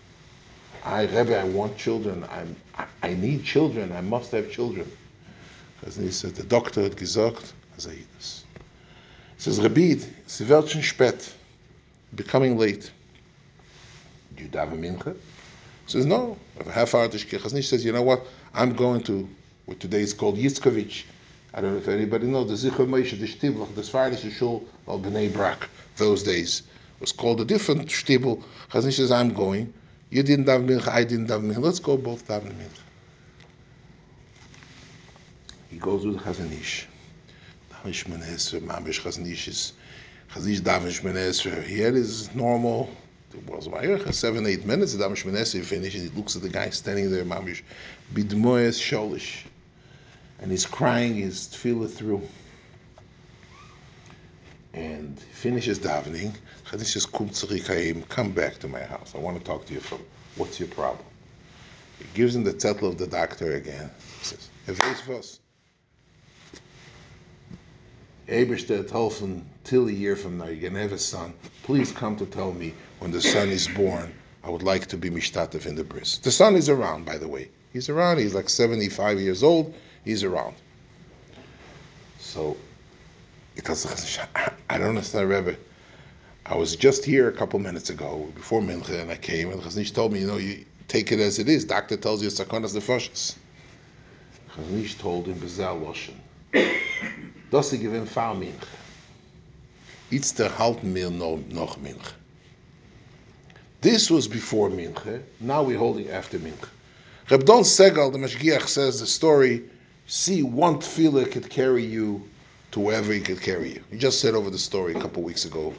I, Rebbe, I want children. I'm, I, I need children. I must have children. Because he said, the doctor had gesagt, as I das. He says, Rebbe, sie wird schon spät, becoming late. Do you daven mincha? He says, no. Half hour shkia. Says, you know what? I'm going to, what today is called Yitzkovich. I don't know if anybody knows, the Zichur Moshe, the Shtibel, the Svardish Shul, of Bnei Brak, those days. It was called a different Shtibel. Chazon Ish says, I'm going. You didn't daven mincha, I didn't daven mincha. Let's go both daven mincha. He goes with Chazon Ish. Daven Shemana Esrei, Mamish Chazon Ish is, Chazon Ish daven Shemana Esrei. He had his normal, seven, eight minutes, the Shemana Esrei he looks at the guy standing there, Mamish, Bidmoyes Sholish. And he's crying his tefillah through. And he finishes davening. Ish says, come back to my house. I want to talk to you from, what's your problem? He gives him the title of the doctor again. He says. Eberstedt Holfen, till a year from now, you're going to have a son. Please come to tell me when the son is born. I would like to be mishtatev in the bris. The son is around, by the way. He's around. He's like 75 years old. He's around. So, it does. I don't understand, Rebbe. I was just here a couple minutes ago before Mincha, and I came, and Chazon Ish told me, you know, you take it as it is. Doctor tells you it's sakonas nefashos. Chazon Ish told him, "Bezel loshen." Dass sie gewinn fahr minche. It's der halten mir no, noch minche. This was before minche, eh? now we're holding after minche. Reb Don Segal, the Mashgiach, says the story, see, one tefillah could carry you to wherever he could carry you. He just said over the story a couple weeks ago.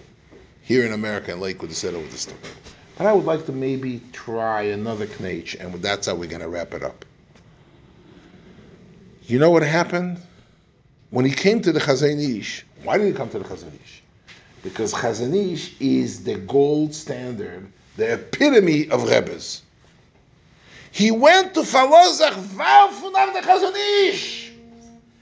Here in America, in Lakewood, said over the story. But I would like to maybe try another knach, and that's how we're going to wrap it up. You know what happened? When he came to the Chazon Ish, why did he come to the Chazon Ish? Because Chazon Ish is the gold standard, the epitome of Rebbe's. He went to Falozach Valfunav the Chazon Ish.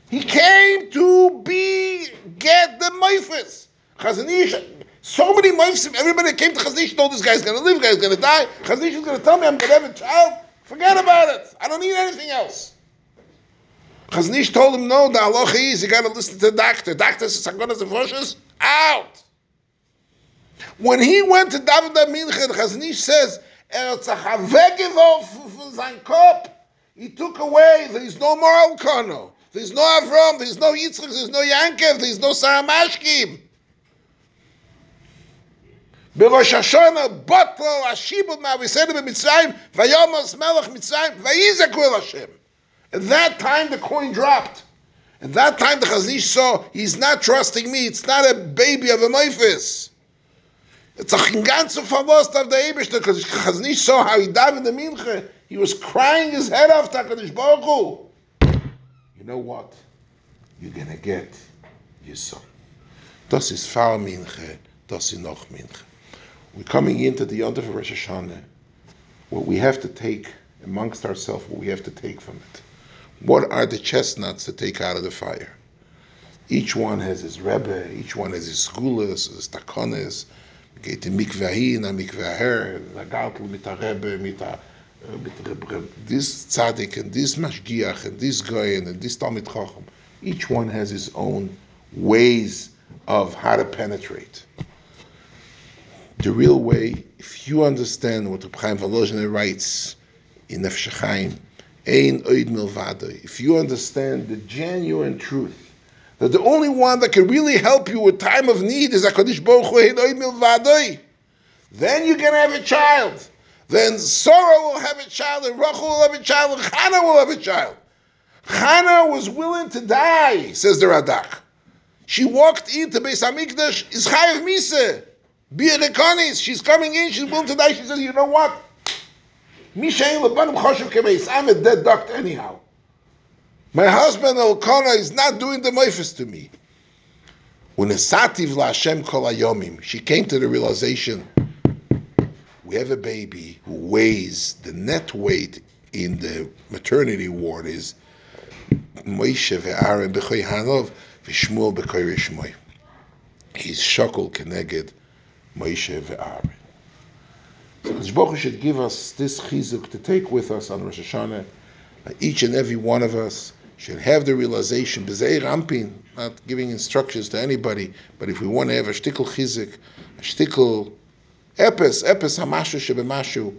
He came to be, get the Meifis. Chazon Ish, so many Meifis, everybody came to Chazon Ish, told this guy's gonna live, guy's gonna die. Chazon Ish is gonna tell me I'm gonna have a child. Forget about it. I don't need anything else. Chaznish told him, no, the halacha is you got to listen to the doctor. Doctor says, Sagonas and Foshes, out. When he went to daven Mincha, Chaznish says, er he took away, there's no more Elkano, there's no Avram, there's no Yitzchak, there's no Yankev, there's no Sar HaMashkim. בראש השונה בוטל השיבוד מהאביסנו במצרים ויאמר מלך מצרים ויזעקו אל השם at that time, the coin dropped. At that time, the Chazon saw he's not trusting me. It's not a baby of a meifis. It's a ganze verlust of the Ebershter because Chazon Ish saw how he died in the mincha. He was crying his head off to Hakadosh Baruch Hu. You know what? You're gonna get your son. Das ist Far Minche, das ist noch Minche. We're coming into the Yontif of Rosh Hashanah. What we have to take amongst ourselves, what we have to take from it. What are the chestnuts to take out of the fire? Each one has his rebbe, each one has his skulas, his takones. Geht in mikveh na mikveh her, lagartel mit der rebbe, mit der äh, this tzaddik and this mashgiach and this goyen and this talmid chacham. Each one has his own ways of how to penetrate. The real way, if you understand what the Chaim Volozhin writes in Nefesh Ein oid milvado. If you understand the genuine truth, that the only one that can really help you with time of need is HaKadosh Baruch Hu, ein oid. Then you can have a child. Then Sarah will have a child, and Rachel will have a child, and Chana will have a child. Chana was willing to die, says the Radak. She walked into Beis Hamikdash, is Chayav Misa. Be a She's coming in, she's willing to die. She says, you know what? I'm a dead duck anyhow. My husband Elkanah is not doing the meifis to me. When a sati vla shem kolaiomim, she came to the realization we have a baby who weighs the net weight in the maternity ward is Moshe ve'Aaron b'choy Hanov v'Shmuel b'choy Rishmoy. He's shakol keneged Moshe ve'Aaron. Baruch should give us this chizuk to take with us on Rosh Hashanah. Each and every one of us should have the realization, b'zeir ampin, not giving instructions to anybody, but if we want to have a shtickle chizuk, a shtickle Epis, epis hamashu shebemashu.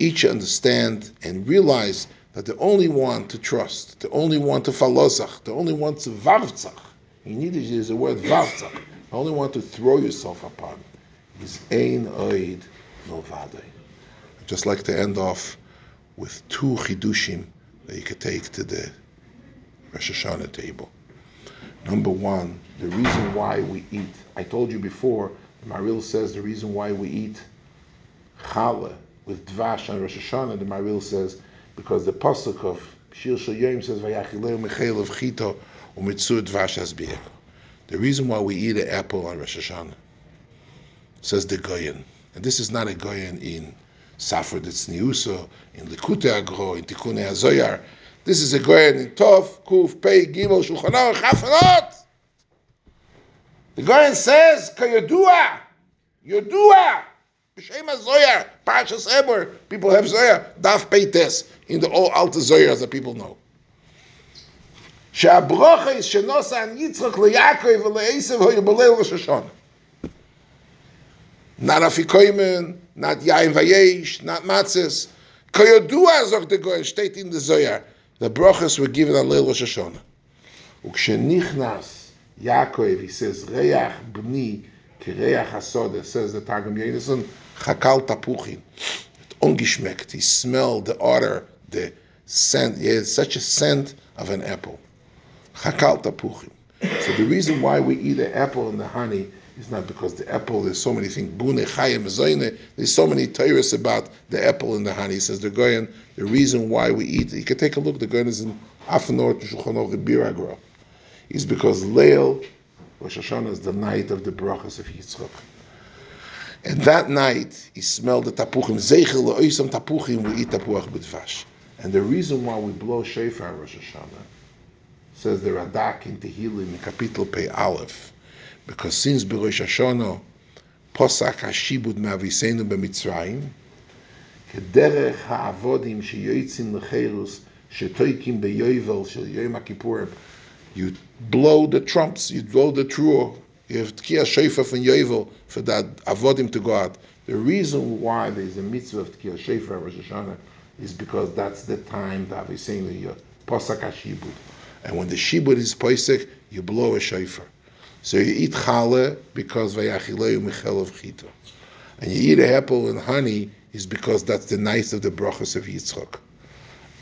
Each understand and realize that the only one to trust, the only one to falozach, the only one to vartzach, you need to use the word vartzach, the only one to throw yourself upon, is ein oid I'd just like to end off with two chidushim that you could take to the Rosh Hashanah table. Number one, the reason why we eat. I told you before, the Maharil says the reason why we eat challah with dvash on Rosh Hashanah, the Maharil says, because the pasuk of Shir Shayyim says, Vayachileu mechel of chito umitzur dvash asbir. The reason why we eat an apple on Rosh Hashanah, says the Goyen, and this is not a Goyen in Safra Tzniusa, in Likute Agro, in Tikkun HaZoyar. This is a Goyen in Tov, Kuf, Pei, Gimel, Shulchan Aruch, Chafanot. The Goyen says, Kayodua, Yodua, B'Shem HaZoyar, Parshas Emor, people have Zoyar, Daf Peites, in the all Alta Zoyars that people know. שהברכה is שנוסע an Yitzchak ליעקב ולעשב היו בליל ראש השנה. Not Afikoimen, not Yain Vayesh, not Matzes. Kayodua, sagt the Goyen, steht in the Zoyar. The brachas were given on Leil Rosh Hashanah. Ukshenichnas Yaakov, he says, Reach b'ni kireach hasoda, says the Targum Yonason, Chakal tapuchin. Ungeschmeckt. He smelled the odor, the scent. He had such a scent of an apple. Chakal tapuchin. So the reason why we eat the apple and the honey is not because the apple, there's so many things, there's so many tyrus about the apple and the honey. He says the Goyen, the reason why we eat, you can take a look, the Goyen is in Afanor, Shulchan Aruch, Biur HaGra, is because Leil, Rosh Hashanah is the night of the brachas of Yitzchak. And that night, he smelled the tapuchim. Zeichel le'oisam tapuchim, we eat tapuach b'dvash. And the reason why we blow shofar Rosh Hashanah, says the Radak in Tehillim in Kapitel Pei Aleph, because since Berosh Hashanah, Posach HaShibud Me'aviseinu BeMitzrayim, כדרך העבודים שיועצים לחירוס, שתויקים ביובל של יום הכיפורים, you blow the trumps, you blow the truo, you have Tkiya Shofar from Yovel for that avodim to go out. The reason why there is a mitzvah of Tkiya Shofar Rosh Hashanah is because that's the time that we're saying the Posach HaShibud. And when the shibud is poisek, you blow a shofar. So you eat challah because vayachileu michel of chita. And you eat a apple and honey is because that's the night of the brachas of Yitzchak.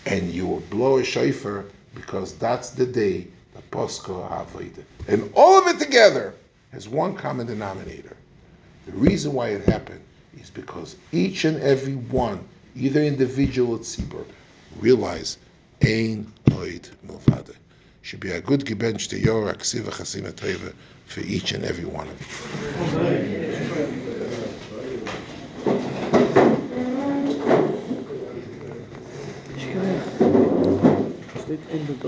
And you blow a shofar because that's the day the Posco Avodah. And all of it together has one common denominator. The reason why it happened is because each and every one, either individual or tzibur, realize ein oid milvade. Should be a good gebench to your aksiva chasima teva for each and every one of you.